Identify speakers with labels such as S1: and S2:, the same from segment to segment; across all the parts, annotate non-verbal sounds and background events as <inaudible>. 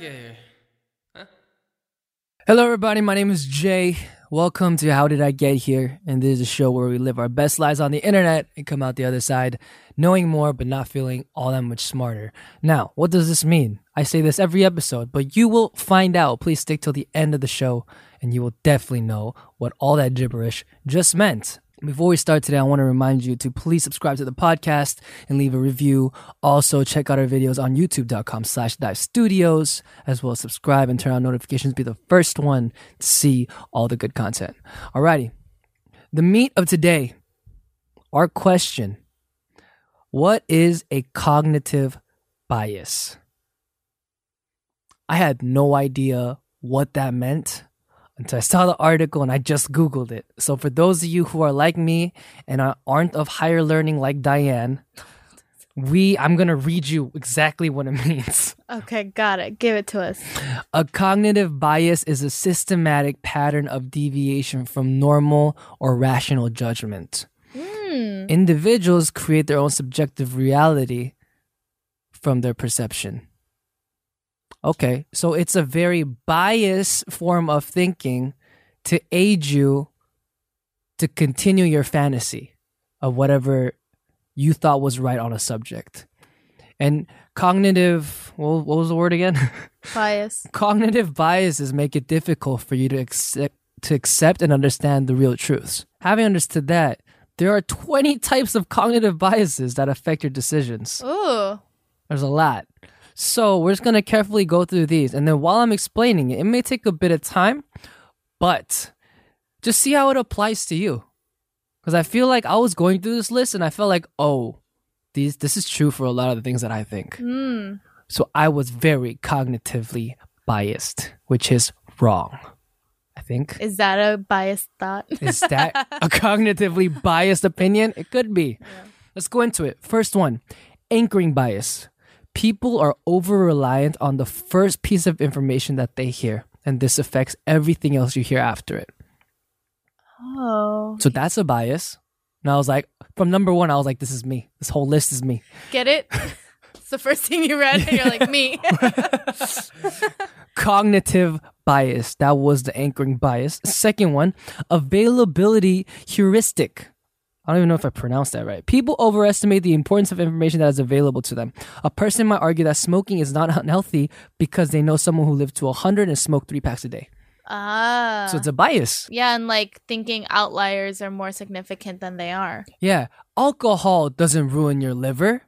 S1: here?
S2: Hello, everybody. My name is Jae. Welcome to How Did I Get Here? And this is a show where we live our best lives on the internet and come out the other side knowing more but not feeling all that much smarter. Now, what does this mean? I say this every episode, but you will find out. Please stick till the end of the show and you will definitely know what all that gibberish just meant. Before we start today, I want to remind you to please subscribe to the podcast and leave a review. Also, check out our videos on youtube.com slash dive studios, as well as subscribe and turn on notifications. Be the first one to see all the good content. Alrighty. The meat of today, our question. What is a cognitive bias? I had no idea what that meant until I saw the article and I just Googled it. So, for those of you who are like me and aren't of higher learning like Diane, we I'm gonna read you exactly what it <laughs> means.
S3: Okay, got it. Give it to us.
S2: A cognitive bias is a systematic pattern of deviation from normal or rational judgment.
S3: Hmm.
S2: Individuals create their own subjective reality from their perception. Okay, so it's a very biased form of thinking to aid you to continue your fantasy of whatever you thought was right on a subject. And cognitive, what what was the word again? <laughs>
S3: Bias.
S2: Cognitive biases make it difficult for you to accept to accept and understand the real truths. Having understood that, there are 20 types of cognitive biases that affect your decisions.
S3: Ooh.
S2: There's a lot. So we're just gonna carefully go through these, and then while I'm explaining it, it may take a bit of time, but just see how it applies to you. Because I feel like I was going through this list, and I felt like, oh, these this is true for a lot of the things that I think.
S3: Hmm.
S2: So I was very cognitively biased, which is wrong. I think.
S3: Is that a biased thought?
S2: Is <laughs> that a cognitively biased opinion? It could be. Let's go into it. First one anchoring bias. People are over reliant on the first piece of information that they hear, and this affects everything else you hear after it.
S3: oh.
S2: So that's a bias. And I was like, from number one, I was like, this is me. This whole list is me.
S3: Get it? <laughs> it's the first thing you read, and you're like, me. <laughs>
S2: Cognitive bias. That was the anchoring bias. Second one, availability heuristic. I don't even know if I pronounced that right. People overestimate the importance of information that is available to them. A person might argue that smoking is not <laughs> unhealthy because they know someone who lived to 100 and smoked three packs a day.
S3: ah.
S2: So it's a bias.
S3: yeah, and like thinking outliers are more significant than they are.
S2: Yeah, alcohol doesn't ruin your liver.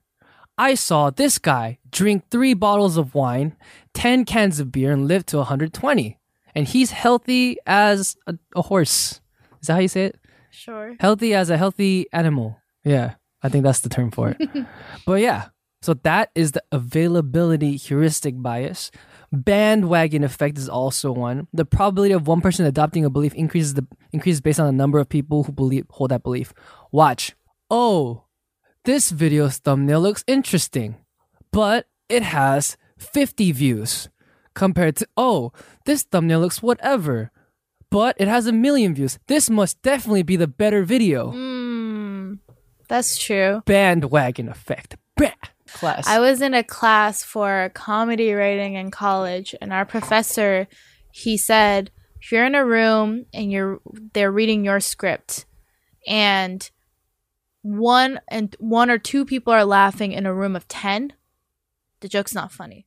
S2: I saw this guy drink three bottles of wine, 10 cans of beer, and live to 120. And he's healthy as a, a horse. Is that how you say it?
S3: Sure.
S2: Healthy as a healthy animal. Yeah, I think that's the term for it. <laughs> but yeah, so that is the availability heuristic bias. Bandwagon effect is also one. The probability of one person adopting a belief increases the increases based on the number of people who believe hold that belief. Watch. Oh, this video's thumbnail looks interesting, but it has 50 views compared to oh, this thumbnail looks whatever, but it has a million views. This must definitely be the better video.
S3: Hmm. That's true.
S2: Bandwagon effect. Bah! Class.
S3: I was in a class for comedy writing in college, and our professor, he said, if you're in a room and you're they're reading your script, and one and one or two people are laughing in a room of ten, the joke's not funny.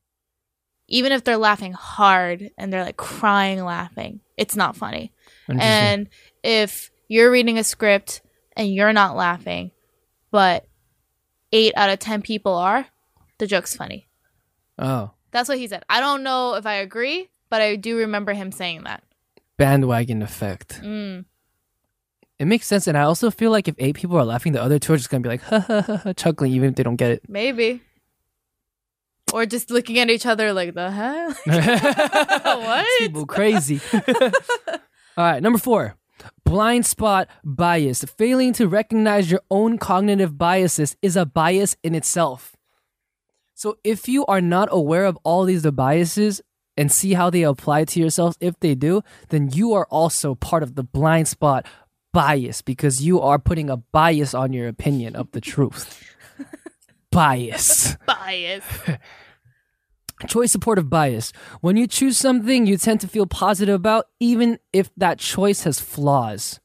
S3: Even if they're laughing hard and they're like crying laughing, it's not funny. And if you're reading a script and you're not laughing, but eight out of ten people are, the joke's funny.
S2: oh,
S3: That's what he said. I don't know if I agree, but I do remember him saying that.
S2: bandwagon effect.
S3: Mm.
S2: It makes sense, and I also feel like if eight people are laughing, the other two are just gonna be like <laughs> ha ha ha, ha chuckling, even if they don't get it.
S3: Maybe. Or just looking at each other like the hell? <laughs> what?
S2: People crazy. <laughs> All right, number four. Blind spot bias. Failing to recognize your own cognitive biases is a bias in itself. So if you are not aware of all these biases and see how they apply to yourself, if they do, then you are also part of the blind spot bias because you are putting a bias on your opinion of the truth. <laughs> bias.
S3: Bias.
S2: Choice supportive bias. When you choose something, you tend to feel positive about, even if that choice has flaws.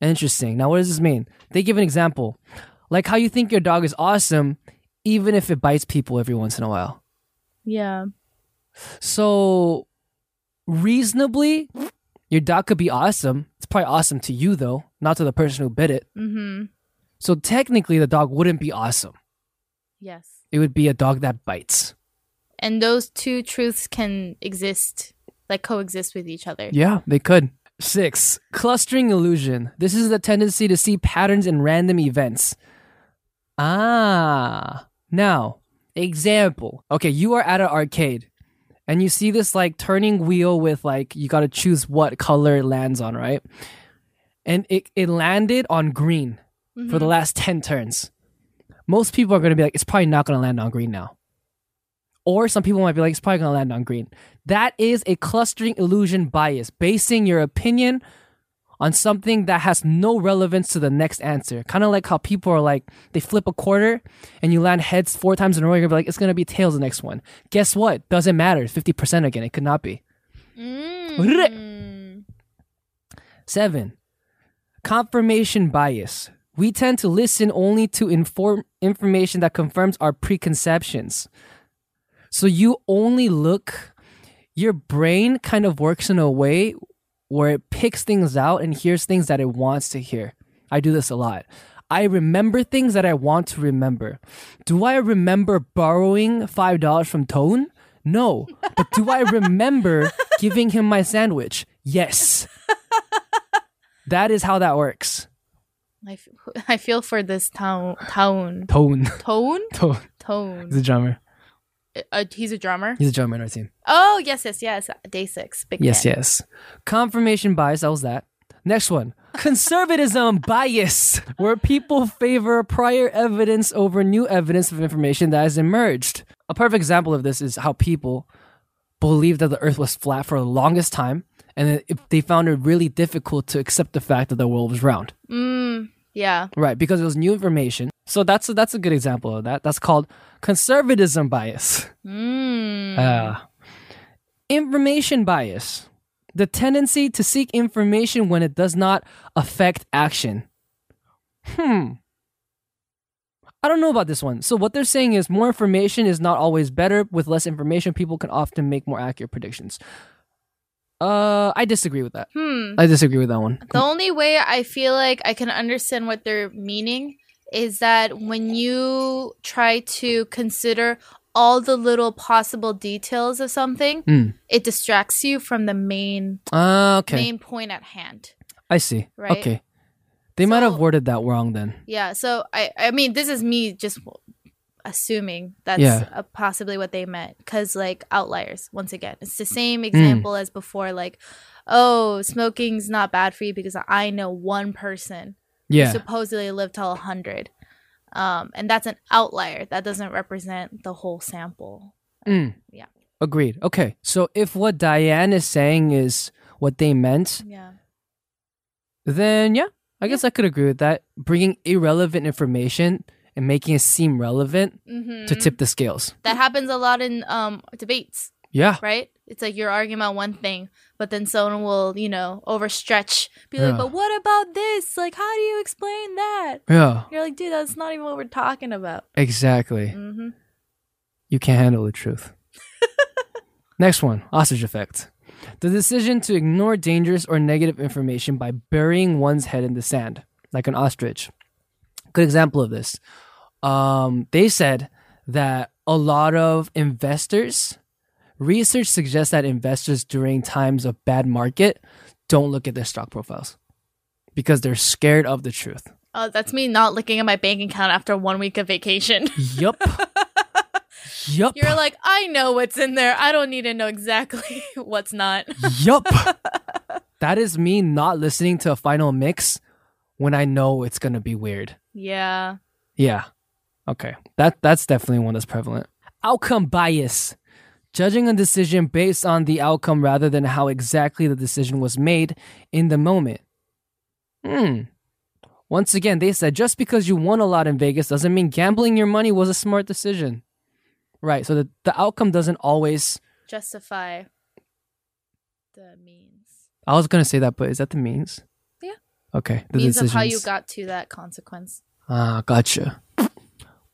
S2: Interesting. Now, what does this mean? They give an example. Like how you think your dog is awesome, even if it bites people every once in a while.
S3: Yeah.
S2: So, reasonably, your dog could be awesome. It's probably awesome to you, though, not to the person who bit it.
S3: Mm-hmm.
S2: So, technically, the dog wouldn't be awesome.
S3: Yes.
S2: It would be a dog that bites.
S3: And those two truths can exist, like coexist with each other.
S2: Yeah, they could. Six, clustering illusion. This is the tendency to see patterns in random events. Ah. Now, example. Okay, you are at an arcade and you see this like turning wheel with like, you gotta choose what color it lands on, right? And it, it landed on green for the last 10 turns. Most people are gonna be like, it's probably not gonna land on green now. Or some people might be like, it's probably gonna land on green. That is a clustering illusion bias, basing your opinion on something that has no relevance to the next answer. Kind of like how people are like, they flip a quarter and you land heads four times in a row, you're gonna be like, it's gonna be tails the next one. Guess what? Doesn't matter. 50% again. It could not be.
S3: Mm.
S2: Seven, confirmation bias. We tend to listen only to inform information that confirms our preconceptions. So you only look, your brain kind of works in a way where it picks things out and hears things that it wants to hear. I do this a lot. I remember things that I want to remember. Do I remember borrowing $5 from Tone? No. <laughs> But do I remember giving him my sandwich? Yes. That is how that works.
S3: I, f- <laughs> I feel for this town tone
S2: Tone.
S3: tone
S2: Tone. <laughs>
S3: Tone.
S2: a drummer.
S3: Uh, he's a drummer.
S2: He's a drummer in our team.
S3: Oh yes yes yes. Day6. Big
S2: Yes,
S3: fan.
S2: yes. Confirmation bias. That was that. Next one. <laughs> Conservatism bias, where people favor prior evidence over new evidence of information that has emerged. A perfect example of this is how people believed that the earth was flat for the longest time, and if they found it really difficult to accept the fact that the world was round.
S3: Mm, yeah.
S2: Right, because it was new information. So that's a, that's a good example of that. That's called conservatism bias.
S3: Mm.
S2: Uh, information bias. The tendency to seek information when it does not affect action. Hmm. I don't know about this one. So, what they're saying is more information is not always better. With less information, people can often make more accurate predictions. Uh, I disagree with that.
S3: hmm.
S2: I disagree with that one.
S3: The only way I feel like I can understand what they're meaning is that when you try to consider all the little possible details of something,
S2: Mm.
S3: it distracts you from the main
S2: Uh, okay.
S3: main point at hand.
S2: I see.
S3: Right.
S2: Okay. They might have worded that wrong then.
S3: Yeah, so I I mean this is me just assuming that's
S2: Yeah.
S3: uh, possibly what they meant cuz like outliers once again. It's the same example as before like oh, smoking's not bad for you because I know one person
S2: Yeah.
S3: who supposedly lived till 100. Um and that's an outlier. That doesn't represent the whole sample.
S2: Mm.
S3: Yeah.
S2: Agreed. Okay. So if what Diane is saying is what they meant,
S3: Yeah.
S2: then yeah, I guess I could agree with that. Bringing irrelevant information and making it seem relevant
S3: Mhm.
S2: to tip the scales.
S3: That happens a lot in um debates.
S2: Yeah.
S3: right? It's like you're arguing about one thing, but then someone will, you know, overstretch, be like, but what about this? Like, how do you explain that?
S2: Yeah.
S3: You're like, dude, that's not even what we're talking about.
S2: Exactly.
S3: hmm
S2: You can't handle the truth. <laughs> Next one ostrich effect. The decision to ignore dangerous or negative information by burying one's head in the sand, like an ostrich. Good example of this. Um, they said that a lot of investors, research suggests that investors during times of bad market don't look at their stock profiles because they're scared of the truth.
S3: Oh, that's me not looking at my bank account after one week of vacation.
S2: Yup. <laughs> yup.
S3: You're like, I know what's in there. I don't need to know exactly <laughs> what's not.
S2: Yup. <laughs> that is me not listening to a final mix when I know it's gonna be weird.
S3: Yeah.
S2: Yeah. Okay. That that's definitely one that's prevalent. Outcome bias. Judging a decision based on the outcome rather than how exactly the decision was made in the moment. Hmm. Once again, they said just because you won a lot in Vegas doesn't mean gambling your money was a smart decision. Right. So the, the outcome doesn't always.
S3: Justify the means.
S2: I was going to say that, but is that the means?
S3: Yeah.
S2: Okay. The
S3: means of how you got to that consequence.
S2: Ah, gotcha.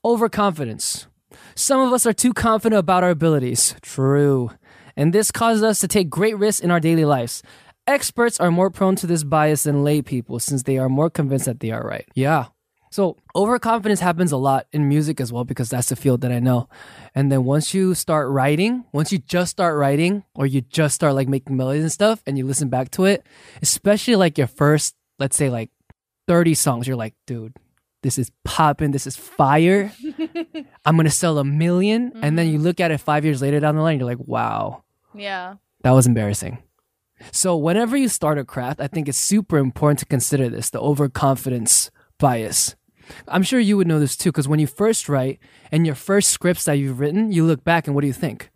S2: Overconfidence. Some of us are too confident about our abilities. True. And this causes us to take great risks in our daily lives. Experts are more prone to this bias than lay people since they are more convinced that they are right. Yeah. So, overconfidence happens a lot in music as well because that's the field that I know. And then once you start writing, once you just start writing or you just start like making melodies and stuff and you listen back to it, especially like your first, let's say like 30 songs, you're like, dude, this is popping, this is fire. <laughs> I'm gonna sell a 1000000 And then you mm-hmm. look at it five years later down the line, you're like, wow,
S3: Yeah.
S2: that was embarrassing. So whenever you start a craft, I think it's super important to consider this, the overconfidence bias. I'm sure you would know this too, because when you first write and your first scripts that you've written, you look back and what do you think?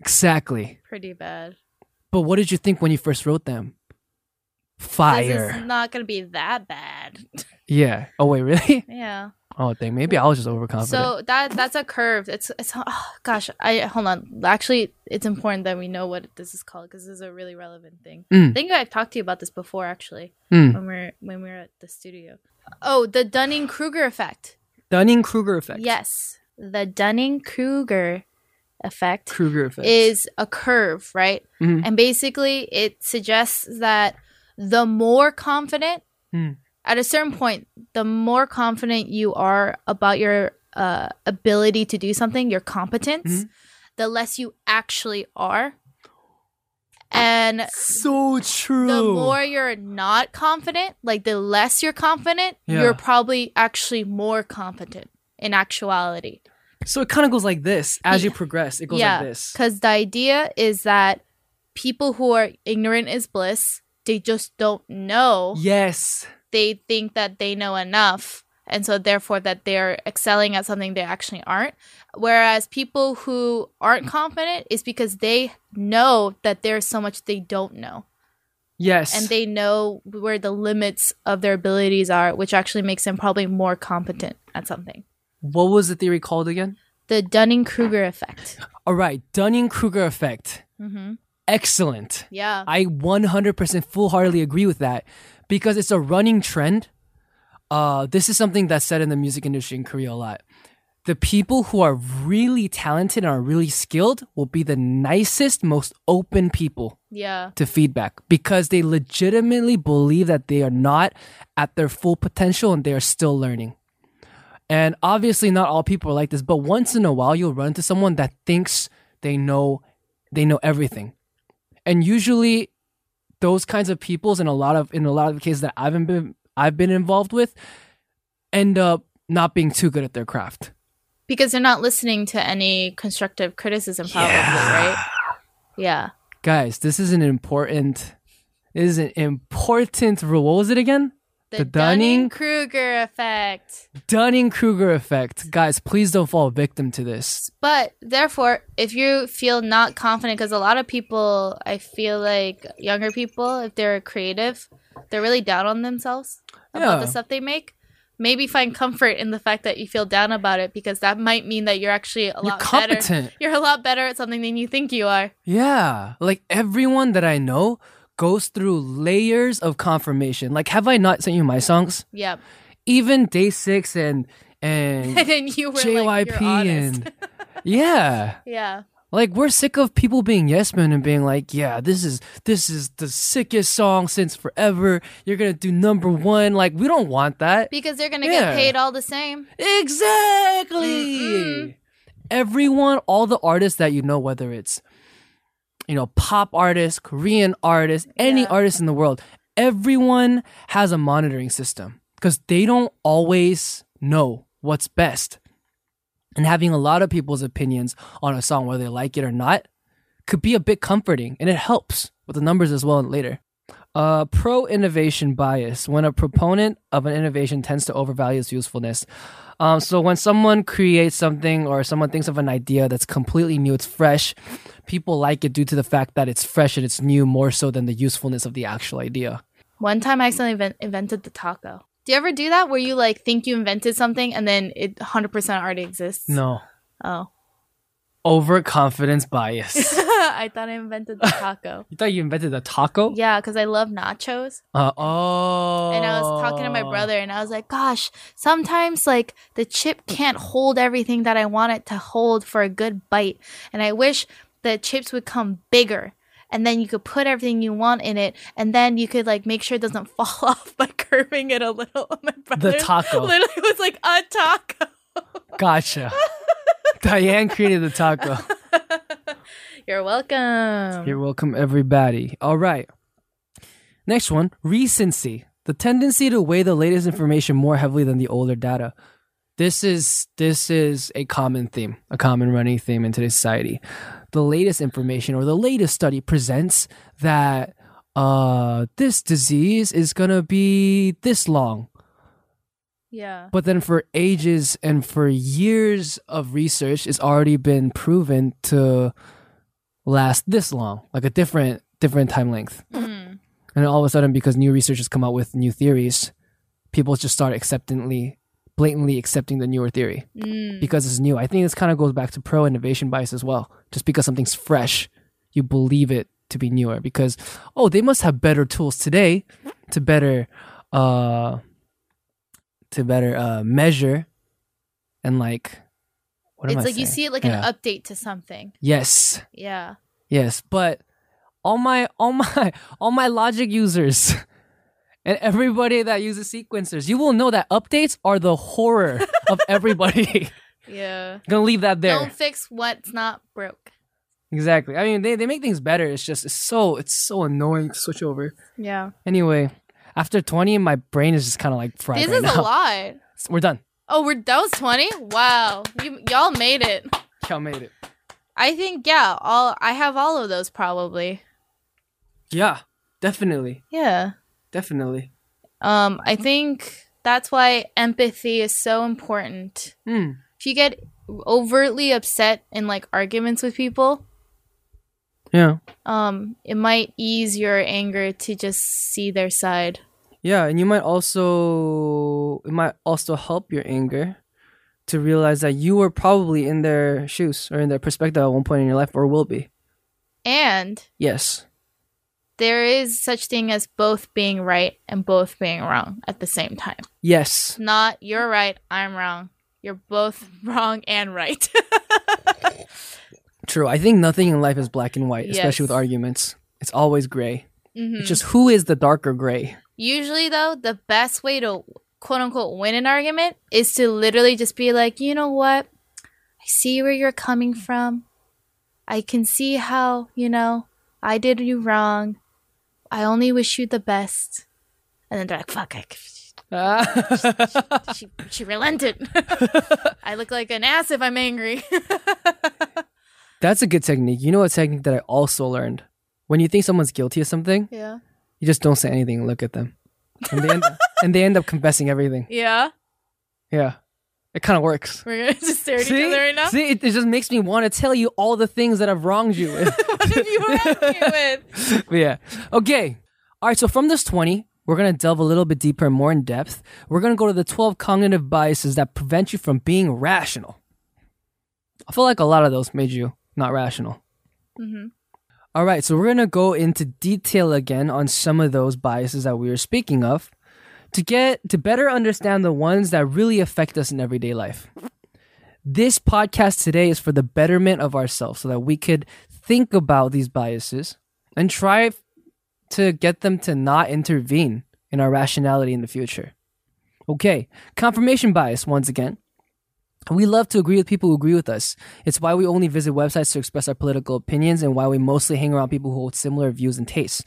S2: Exactly.
S3: Pretty bad.
S2: But what did you think when you first wrote them? Fire.
S3: It's not gonna be that bad.
S2: Yeah. Oh wait, really? <laughs>
S3: yeah.
S2: Oh dang, maybe I was just overconfident.
S3: So that that's a curve. It's it's oh, gosh. I hold on. Actually, it's important that we know what this is called because this is a really relevant thing.
S2: Mm.
S3: I think I've talked to you about this before, actually,
S2: Mm.
S3: when we're when we were at the studio. Oh, the Dunning Kruger effect.
S2: Dunning Kruger effect.
S3: Yes, the Dunning Kruger effect
S2: Kruger effect.
S3: is a curve, right?
S2: Mhm.
S3: And basically, it suggests that the more confident,
S2: Hmm.
S3: at a certain point, the more confident you are about your uh, ability to do something, your competence,
S2: Mhm.
S3: the less you actually are. And
S2: so true.
S3: the more you're not confident, like the less you're confident,
S2: Yeah.
S3: you're probably actually more competent in actuality.
S2: So it kind of goes like this as you progress. It goes
S3: yeah,
S2: like this.
S3: Because the idea is that people who are ignorant is bliss. They just don't know.
S2: Yes.
S3: They think that they know enough. And so, therefore, that they're excelling at something they actually aren't. Whereas people who aren't confident is because they know that there's so much they don't know.
S2: Yes.
S3: And they know where the limits of their abilities are, which actually makes them probably more competent at something.
S2: what was the theory called again?
S3: The Dunning Kruger effect.
S2: All right, Dunning Kruger effect.
S3: hmm
S2: Excellent.
S3: Yeah.
S2: I 100% full heartedly agree with that because it's a running trend. Uh, this is something that's said in the music industry in Korea a lot. The people who are really talented and are really skilled will be the nicest, most open people
S3: yeah.
S2: to feedback because they legitimately believe that they are not at their full potential and they are still learning. And obviously not all people are like this, but once in a while you'll run into someone that thinks they know they know everything. And usually those kinds of peoples in a lot of in a lot of the cases that I've been I've been involved with end up not being too good at their craft.
S3: because they're not listening to any constructive criticism probably right yeah
S2: Guys, this is an important this is an important rule. What was it again?
S3: The,
S2: The Dunning-
S3: dunning-kruger effect
S2: Dunning Kruger effect. Guys, please don't fall victim to this.
S3: but therefore if you feel not confident because a lot of people i feel like younger people if they're creative they're really down on themselves about the stuff they make maybe find comfort in the fact that you feel down about it because that might mean that you're actually a
S2: You're
S3: lot better you're a lot better at something than you think you are
S2: Yeah. Like everyone that I know goes through layers of confirmation. Like, have I not sent you my songs?
S3: Yep.
S2: Even Day6 and and <laughs>
S3: and you were like
S2: JYP
S3: you're
S2: and <laughs> yeah.
S3: yeah
S2: Like we're sick of people being yes men and being like, yeah, this is this is the sickest song since forever. You're gonna do number one. Like we don't want that.
S3: because they're gonna
S2: Yeah.
S3: get paid all the same
S2: Exactly.
S3: Mm-mm.
S2: Everyone, all the artists that you know, whether it's you know pop artists, Korean artists, any
S3: Yeah.
S2: artist in the world, everyone has a monitoring system because they don't always know what's best. And having a lot of people's opinions on a song, whether they like it or not, could be a bit comforting, and it helps with the numbers as well later. Uh, pro innovation bias. When a proponent of an innovation tends to overvalue its usefulness. Um, so when someone creates something or someone thinks of an idea that's completely new, it's fresh, people like it due to the fact that it's fresh and it's new more so than the usefulness of the actual idea.
S3: One time I accidentally invent- invented the taco. Do you ever do that where you like think you invented something and then it 100% already exists?
S2: No.
S3: Oh.
S2: Overconfidence bias. <laughs>
S3: I thought I invented the taco. <laughs>
S2: you thought you invented the taco?
S3: yeah, because I love nachos.
S2: Uh, oh.
S3: And I was talking to my brother and I was like, gosh, sometimes like the chip can't hold everything that I want it to hold for a good bite. And I wish the chips would come bigger. And then you could put everything you want in it, and then you could like make sure it doesn't <laughs> fall off by curving it a little. My brother
S2: taco.
S3: literally was like a taco. <laughs>
S2: Gotcha. Diane created the taco. <laughs>
S3: You're welcome.
S2: You're welcome, everybody. All right. Next one recency. The tendency to weigh the latest information more heavily than the older data. This is this is a common theme, a common running theme in today's society. The latest information or the latest study presents that uh this disease is gonna be this long.
S3: yeah.
S2: But then for ages and for years of research, it's already been proven to last this long, like a different different time length.
S3: Mm.
S2: And all of a sudden, because new research has come out with new theories, people just start acceptantly, blatantly accepting the newer theory
S3: Mm.
S2: because it's new. I think this kind of goes back to pro innovation bias as well. Just because something's fresh, you believe it to be newer because oh, they must have better tools today to better uh to better uh measure and like what am
S3: It's like you see it like
S2: Yeah.
S3: an update to something.
S2: Yes.
S3: Yeah.
S2: Yes, but all my all my <laughs> all my logic users and everybody that uses sequencers, you will know that updates are the horror of <laughs> everybody.
S3: Yeah. <laughs>
S2: Gonna leave that there.
S3: Don't fix what's not broke.
S2: Exactly. I mean, they, they make things better. It's just it's so it's so annoying to switch over.
S3: Yeah.
S2: Anyway, after twenty, my brain is just kind of like fried
S3: This
S2: right
S3: is
S2: now.
S3: a lot. <laughs>
S2: We're done.
S3: Oh, we're that was twenty. Wow, you y'all made it.
S2: Y'all made it.
S3: I think yeah. All I have all of those probably.
S2: Yeah, definitely,
S3: Yeah.
S2: Definitely.
S3: Um, I think that's why empathy is so important.
S2: Hmm.
S3: If you get overtly upset in like arguments with people,
S2: Yeah.
S3: um, it might ease your anger to just see their side.
S2: Yeah, and you might also it might also help your anger to realize that you were probably in their shoes or in their perspective at one point in your life or will be.
S3: And
S2: Yes.
S3: There is such thing as both being right and both being wrong at the same time.
S2: Yes.
S3: Not you're right, I'm wrong. You're both <laughs> wrong and right. <laughs>
S2: True. I think nothing in life is black and white, especially with arguments. It's always gray.
S3: Mhm.
S2: It's just who is the darker gray?
S3: Usually, though, the best way to quote unquote win an argument is to literally just be like, you know what? I see where you're coming from. I can see how, you know, I did you wrong. I only wish you the best. And then they're like, fuck, I,
S2: Ah.
S3: she, she relented. I look like an ass if I'm angry. <laughs>
S2: That's a good technique. You know a technique that I also learned? When you think someone's guilty of something,
S3: yeah.
S2: you just don't say anything and look at them. And they end, and they end up confessing everything.
S3: Yeah.
S2: Yeah. It kind of works. <laughs>
S3: We're to <laughs> just stare at each
S2: See,
S3: other right now.
S2: See, it, it just makes me want to tell you all the things that I've wronged you with. <laughs>
S3: What have you wronged me with?
S2: Yeah. Okay. All right. So from this 20, we're going to delve a little bit deeper and more in depth. We're going to go to the 12 cognitive biases that prevent you from being rational. I feel like a lot of those made you not rational.
S3: Mhm.
S2: All right. So we're going to go into detail again on some of those biases that we were speaking of to get to better understand the ones that really affect us in everyday life. This podcast today is for the betterment of ourselves so that we could think about these biases and try to get them to not intervene in our rationality in the future. Okay, confirmation bias once again. We love to agree with people who agree with us. It's why we only visit websites to express our political opinions and why we mostly hang around people who hold similar views and tastes.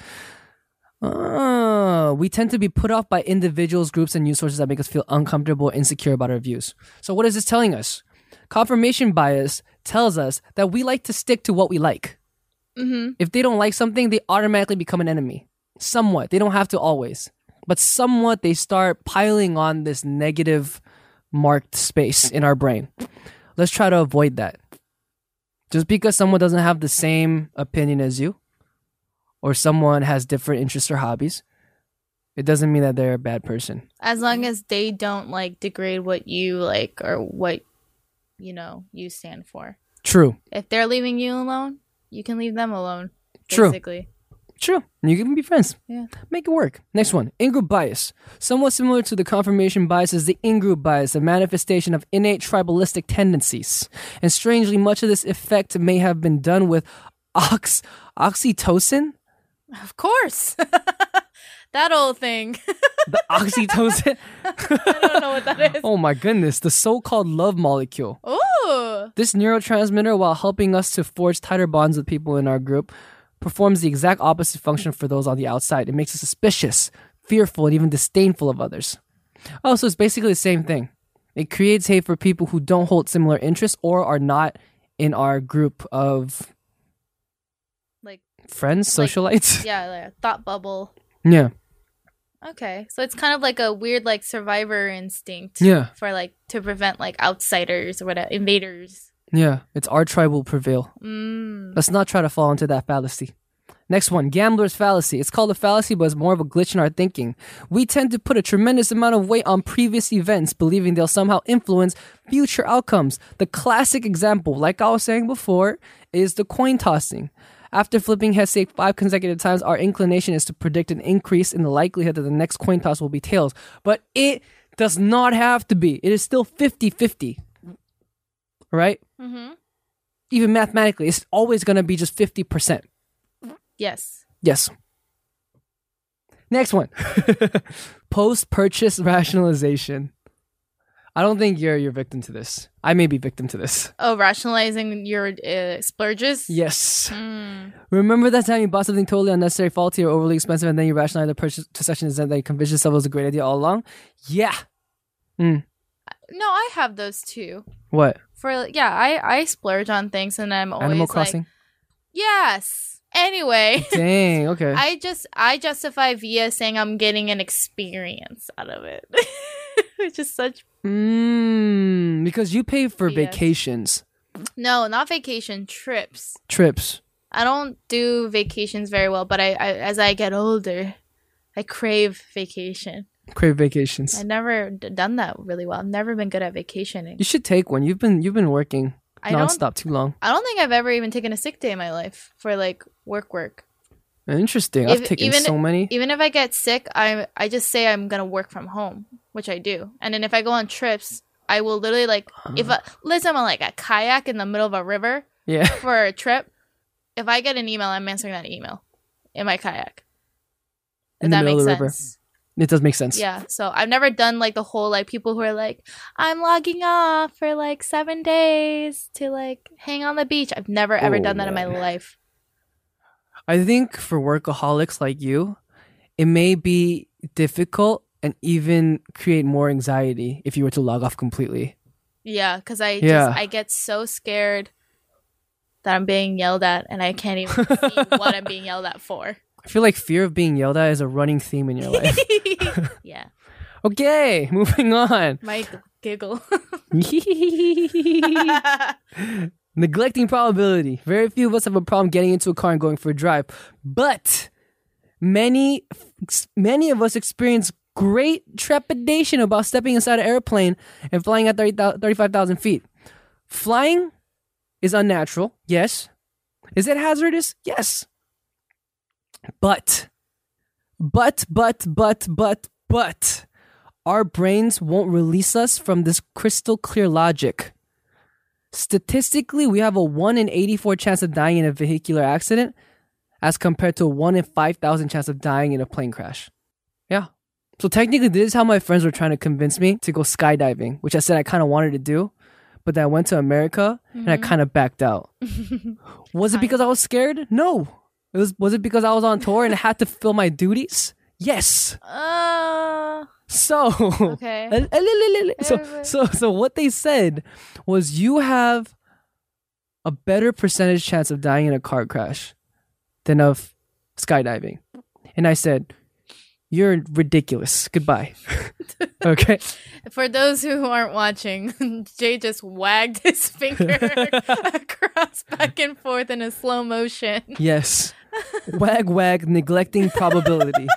S2: Uh, Ah, we tend to be put off by individuals, groups, and news sources that make us feel uncomfortable or insecure about our views. So, what is this telling us? Confirmation bias tells us that we like to stick to what we like.
S3: Mm-hmm.
S2: If they don't like something, they automatically become an enemy. Somewhat. They don't have to always. But somewhat, they start piling on this negative marked space in our brain. Let's try to avoid that. Just because someone doesn't have the same opinion as you, or someone has different interests or hobbies, it doesn't mean that they're a bad person.
S3: as long as they don't like degrade what you like or what you know you stand for.
S2: True.
S3: If they're leaving you alone, you can leave them alone.
S2: True.
S3: Basically.
S2: True. You can be friends.
S3: Yeah.
S2: Make it work. Next one, in-group bias. Somewhat similar to the confirmation bias is the in-group bias, a manifestation of innate tribalistic tendencies. And strangely, much of this effect may have been done with ox oxytocin.
S3: Of course. <laughs> that old thing. <laughs>
S2: The oxytocin.
S3: I don't know what that is. <laughs>
S2: oh my goodness, the so-called love molecule.
S3: Ooh.
S2: This neurotransmitter, while helping us to forge tighter bonds with people in our group, performs the exact opposite function for those on the outside. It makes us suspicious, fearful, and even disdainful of others. Oh, so it's basically the same thing. It creates hate for people who don't hold similar interests or are not in our group of
S3: Like
S2: friends,
S3: Like-
S2: socialites.
S3: yeah, like thought bubble.
S2: Yeah.
S3: Okay. So it's kind of like a weird like survivor instinct.
S2: Yeah.
S3: For like to prevent like outsiders or whatever invaders.
S2: Yeah. It's our tribe will prevail.
S3: Mm.
S2: Let's not try to fall into that fallacy. Next one, gambler's fallacy. It's called a fallacy, but it's more of a glitch in our thinking. We tend to put a tremendous amount of weight on previous events, believing they'll somehow influence future outcomes. The classic example, like I was saying before, is the coin tossing. After flipping heads say five consecutive times, our inclination is to predict an increase in the likelihood that the next coin toss will be tails. But it does not have to be. It is still 50 50. Right?
S3: Mm-hmm.
S2: Even mathematically, it's always going to be just 50%.
S3: Yes.
S2: Yes. Next one. <laughs> Post purchase rationalization. I don't think you're you're victim to this. I may be victim to this.
S3: Oh, rationalizing your uh, splurges.
S2: Yes.
S3: Mm.
S2: Remember that time you bought something totally unnecessary, faulty, or overly expensive, and then you rationalize the purchase to such an extent that you convinced yourself it was a great idea all along? Yeah.
S3: No, I have those too.
S2: What?
S3: For yeah, I I splurge on things and I'm always
S2: Animal
S3: like,
S2: Crossing?
S3: yes. Anyway,
S2: Dang, okay. <laughs>
S3: I just I justify via saying I'm getting an experience out of it, <laughs> <laughs> which is such
S2: Mmm. Because you pay for vacations,
S3: no, not vacation trips.
S2: trips.
S3: I don't do vacations very well, but I, I as I get older, I crave vacation.
S2: Crave vacations.
S3: I've never d- done that really well. I've never been good at vacationing.
S2: You should take one. You've been you've been working
S3: I
S2: nonstop too long.
S3: I don't think I've ever even taken a sick day in my life for like work work.
S2: Interesting. I've taken
S3: even-
S2: so many.
S3: Even if I get sick, I I just say I'm gonna work from home, which I do. And then if I go on trips, I will literally like if I, let's say I'm on like a kayak in the middle of a river
S2: yeah. <laughs>
S3: for a trip. If I get an email, I'm answering that email in my kayak. If
S2: In the
S3: that
S2: middle
S3: makes
S2: of the river.
S3: sense.
S2: It does make sense.
S3: Yeah. So I've never done like the whole like people who are like, I'm logging off for like seven days to like hang on the beach. I've never ever
S2: Oh,
S3: done that in my
S2: oh.
S3: life.
S2: I think for workaholics like you, it may be difficult and even create more anxiety if you were to log off completely.
S3: Yeah, because I
S2: Yeah.
S3: just I get so scared that I'm being yelled at and I can't even <laughs> see what I'm being yelled at for.
S2: I feel like fear of being yelled at is a running theme in your life. <laughs> <laughs>
S3: yeah.
S2: okay, moving on.
S3: My giggle.
S2: Neglecting probability. Very few of us have a problem getting into a car and going for a drive, but many many of us experience great trepidation about stepping inside an airplane and flying at 30, 35,000 feet. Flying is unnatural, yes. Is it hazardous? Yes. But, but, but, but, but, but, our brains won't release us from this crystal clear logic. Statistically, we have a 1 in 84 chance of dying in a vehicular accident as compared to a 1 in 5,000 chance of dying in a plane crash. Yeah. So technically, this is how my friends were trying to convince me to go skydiving, which I said I kind of wanted to do, but then I went to America and I kind of backed out. <laughs> was it because I was scared? No. It was was it because I was on tour and I had to fill my duties? Yes.
S3: uh,
S2: So
S3: okay. <laughs>
S2: Eh, so so so what they said was you have a better percentage chance of dying in a car crash than of skydiving. And I said, You're ridiculous. Goodbye. <laughs> okay.
S3: For those who aren't watching, <laughs> Jae just wagged his finger across back and forth in a slow motion.
S2: Yes. wag wag neglecting probability.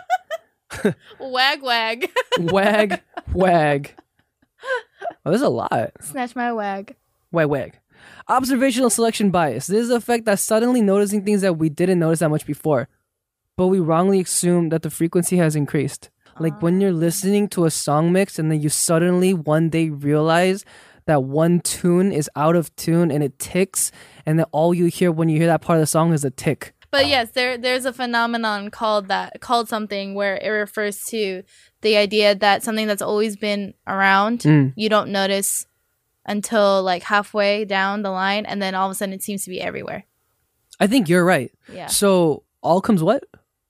S3: Wag wag.
S2: wag wag. Oh, there's a lot.
S3: Snatch my wag.
S2: Wag wag. Observational selection bias. This is the effect that suddenly noticing things that we didn't notice that much before, but we wrongly assume that the frequency has increased. Like when you're ah. listening to a song mix and then you suddenly one day realize that one tune is out of tune and it ticks, and then all you hear when you hear that part of the song is a tick.
S3: But yes, there there's a phenomenon called that called something where it refers to the idea that something that's always been around
S2: Mm.
S3: you don't notice until like halfway down the line, and then all of a sudden it seems to be everywhere.
S2: I think you're right.
S3: Yeah,
S2: So Occam's what?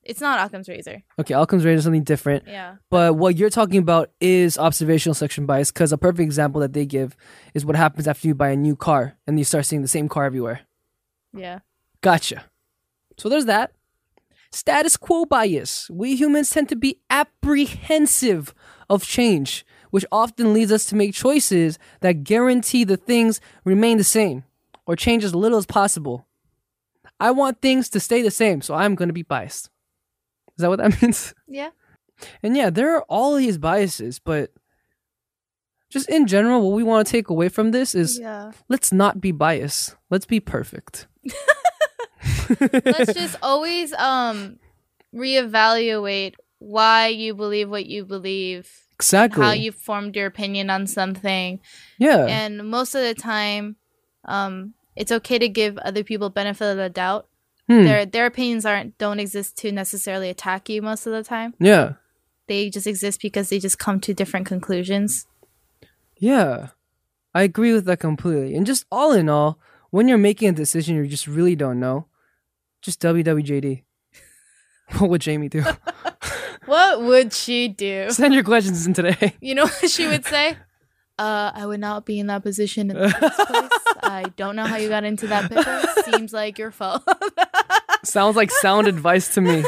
S3: it's not Occam's razor.
S2: Okay, comes right is something different.
S3: Yeah,
S2: But what you're talking about is observational selection bias because a perfect example that they give is what happens after you buy a new car and you start seeing the same car everywhere.
S3: yeah.
S2: Gotcha. So there's that. Status quo bias. We humans tend to be apprehensive of change, which often leads us to make choices that guarantee the things remain the same or change as little as possible. I want things to stay the same, so I'm going to be biased. Is that what that <laughs> means?
S3: Yeah.
S2: And yeah, there are all these biases, but just in general, what we want to take away from this is
S3: Yeah.
S2: let's not be biased. Let's be perfect. <laughs>
S3: Let's just always um reevaluate why you believe what you believe,
S2: Exactly.
S3: how you formed your opinion on something,
S2: yeah.
S3: and most of the time, um, it's okay to give other people benefit of the doubt.
S2: Hmm.
S3: Their their opinions aren't don't exist to necessarily attack you most of the time.
S2: Yeah.
S3: They just exist because they just come to different conclusions.
S2: Yeah. I agree with that completely. And just all in all, when you're making a decision you just really don't know, just WWJD. <laughs> what would Jamie do? <laughs>
S3: What would she do?
S2: Send your questions in today. <laughs>
S3: You know what she would say? Uh, I would not be in that position in the first place. I don't know how you got into that pickle. Seems like your fault.
S2: Sounds like sound advice to me.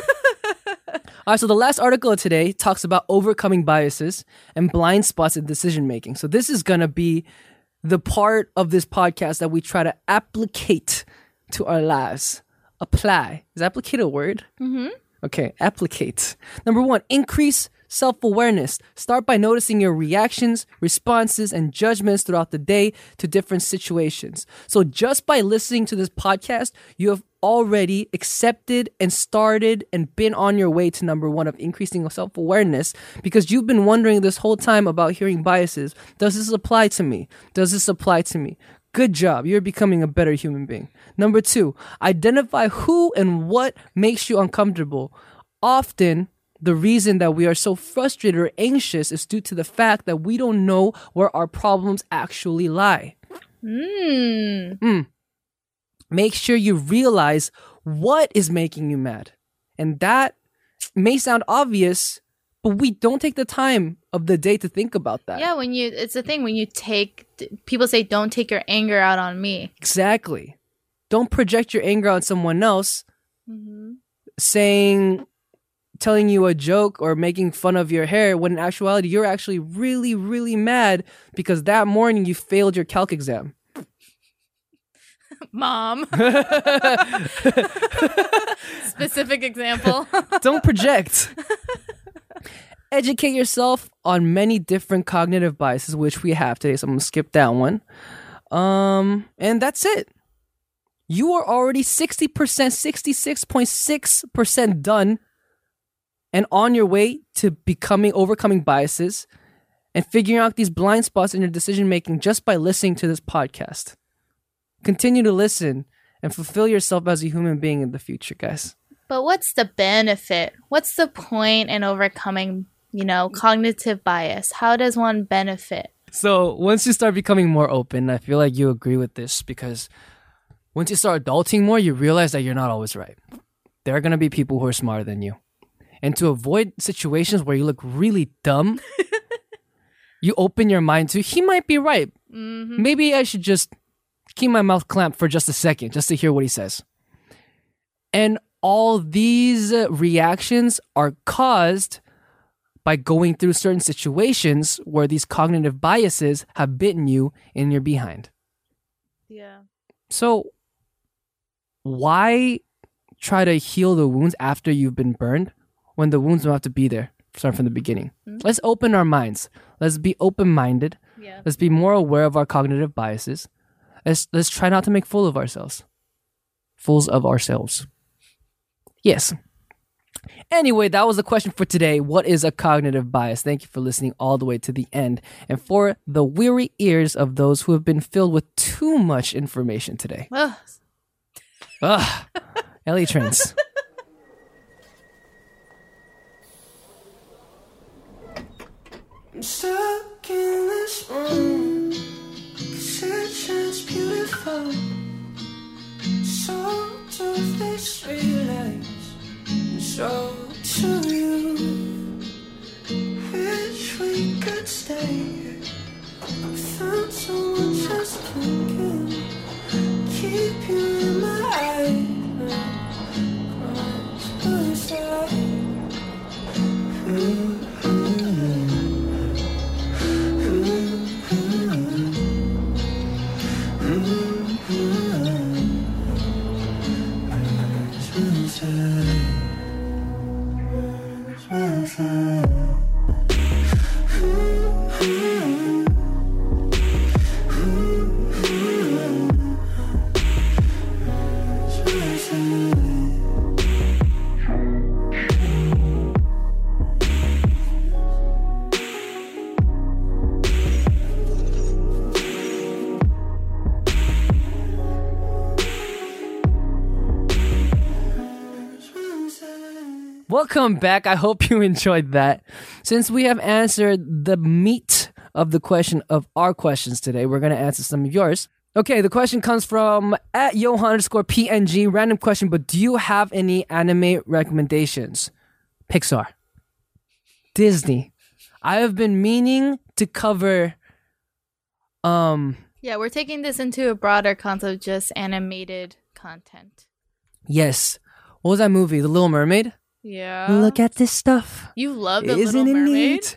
S2: All right, so the last article of today talks about overcoming biases and blind spots in decision making. So this is going to be the part of this podcast that we try to applicate to our lives. Apply. Is applicate a word? Mm-hmm. Okay, applicate. Number one, increase self awareness. Start by noticing your reactions, responses, and judgments throughout the day to different situations. So, just by listening to this podcast, you have already accepted and started and been on your way to number one of increasing self awareness because you've been wondering this whole time about hearing biases. Does this apply to me? Does this apply to me? Good job. You're becoming a better human being. Number two, identify who and what makes you uncomfortable. Often, the reason that we are so frustrated or anxious is due to the fact that we don't know where our problems actually lie.
S3: Hmm.
S2: Make sure you realize what is making you mad. And that may sound obvious, but we don't take the time of the day to think about that.
S3: Yeah, when you, it's the thing when you take, people say, don't take your anger out on me.
S2: Exactly. Don't project your anger on someone else mm-hmm. saying, telling you a joke or making fun of your hair when in actuality you're actually really, really mad because that morning you failed your calc exam. <laughs>
S3: Mom. <laughs> <laughs> Specific example.
S2: Don't project. Educate yourself on many different cognitive biases, which we have today. So I'm gonna skip that one. Um, and that's it. You are already 60%, 66.6% done and on your way to becoming overcoming biases and figuring out these blind spots in your decision making just by listening to this podcast. Continue to listen and fulfill yourself as a human being in the future, guys.
S3: But what's the benefit? What's the point in overcoming, you know, cognitive bias? How does one benefit?
S2: So once you start becoming more open, I feel like you agree with this because once you start adulting more, you realize that you're not always right. There are gonna be people who are smarter than you. And to avoid situations where you look really dumb, <laughs> you open your mind to he might be right. Maybe I should just keep my mouth clamped for just a second just to hear what he says. And all these uh, reactions are caused by going through certain situations where these cognitive biases have bitten you in your behind.
S3: Yeah.
S2: So, why try to heal the wounds after you've been burned when the wounds don't have to be there? Start from the beginning. Mm-hmm. Let's open our minds. Let's be open minded.
S3: Yeah.
S2: Let's be more aware of our cognitive biases. let's let's try not to make fool of ourselves. Fools of ourselves. Yes. Anyway, that was the question for today. What is a cognitive bias? Thank you for listening all the way to the end. And for the weary ears of those who have been filled with too much information today.
S3: Ugh.
S2: Ugh. Ellie Trends. <laughs>
S1: I'm stuck in this room Cause it shines beautiful So do these streetlights And so do you. Wish we could stay. I found someone just thinking. Keep you in my eyes Cross the side
S2: Welcome back. I hope you enjoyed that. Since we have answered the meat of the question of our questions today, we're going to answer some of yours. Okay, the question comes from at Johan underscore PNG. Random question, but do you have any anime recommendations? Pixar, Disney. I have been meaning to cover. Um.
S3: Yeah, we're taking this into a broader concept just animated content.
S2: Yes. What was that movie? The Little Mermaid.
S3: Yeah.
S2: Look at this stuff.
S3: You love the
S2: Isn't
S3: Little
S2: it
S3: Mermaid.
S2: neat?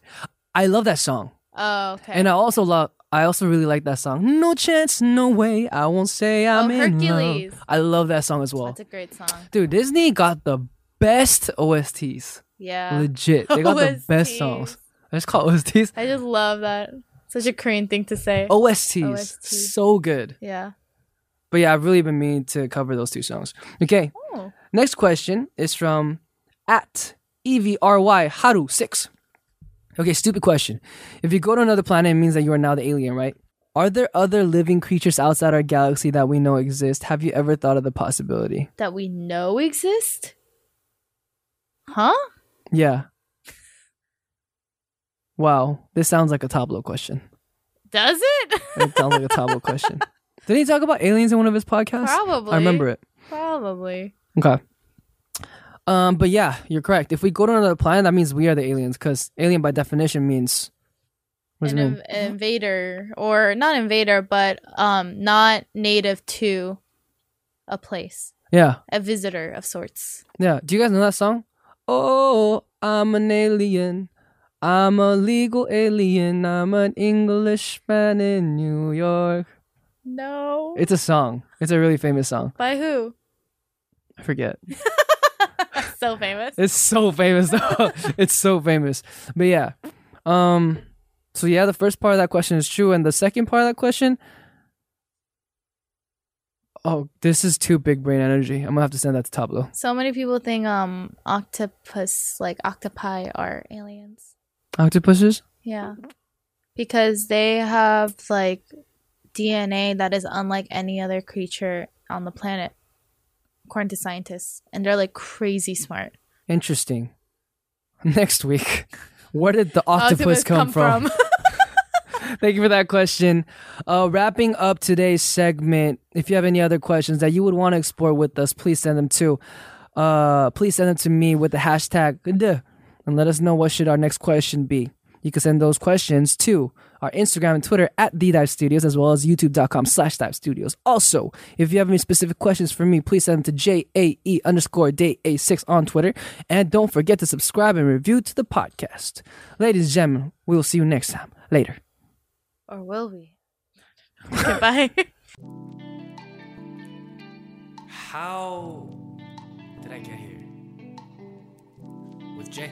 S2: I love that song.
S3: Oh, okay.
S2: And I also love I also really like that song. No chance, no way. I won't say I'm
S3: Oh,
S2: in
S3: Hercules.
S2: love. I love that song as well.
S3: That's a great song.
S2: Dude, Disney got the best OSTs.
S3: Yeah.
S2: Legit. They got the <laughs> best songs. I just call it OSTs.
S3: I just love that. Such a Korean thing to say.
S2: OSTs.
S3: OST.
S2: So good.
S3: Yeah.
S2: But yeah, I've really been meaning to cover those two songs. Okay.
S3: Oh.
S2: Next question is from at EVRY Haru6. Okay, stupid question. If you go to another planet, it means that you are now the alien, right? Are there other living creatures outside our galaxy that we know exist? Have you ever thought of the possibility?
S3: That we know exist? Huh?
S2: Yeah. Wow, this sounds like a Tablo question.
S3: Does it? <laughs>
S2: It sounds like a Tablo question. Did he talk about aliens in one of his podcasts?
S3: Probably.
S2: I remember it.
S3: Probably.
S2: Okay. Um, but yeah, you're correct. If we go to another planet, that means we are the aliens, because alien by definition means what
S3: An
S2: it mean?
S3: inv- invader or not invader, but um not native to a place.
S2: Yeah,
S3: A visitor of sorts.
S2: yeah. Do you guys know that song? Oh, I'm an alien. I'm a legal alien. I'm an Englishman in New York.
S3: No.
S2: It's a song. It's a really famous song.
S3: By who?
S2: I forget. <laughs>
S3: so famous.
S2: It's so famous though. <laughs> it's so famous. But yeah. Um so yeah, the first part of that question is true and the second part of that question Oh, this is too big brain energy. I'm going to have to send that to Tablo.
S3: So many people think um octopus like octopi are aliens.
S2: Octopuses?
S3: Yeah. Because they have like DNA that is unlike any other creature on the planet, according to scientists. And they're like crazy smart.
S2: Interesting. <laughs> Next week, where did the <laughs> octopus, come, from? <laughs> Thank you for that question. Uh, wrapping up today's segment, if you have any other questions that you would want to explore with us, please send them to uh, please send them to me with the hashtag and let us know what should our next question be. You can send those questions to our Instagram and Twitter at the Dive Studios as well as youtube.com slash Dive Studios. Also, if you have any specific questions for me, please send them to J-A-E underscore day A6 on Twitter. And don't forget to subscribe and review to the podcast. Ladies and gentlemen, we will see you next time. Later.
S3: Or will we? Goodbye. <laughs>
S2: How did I get here? With Jae.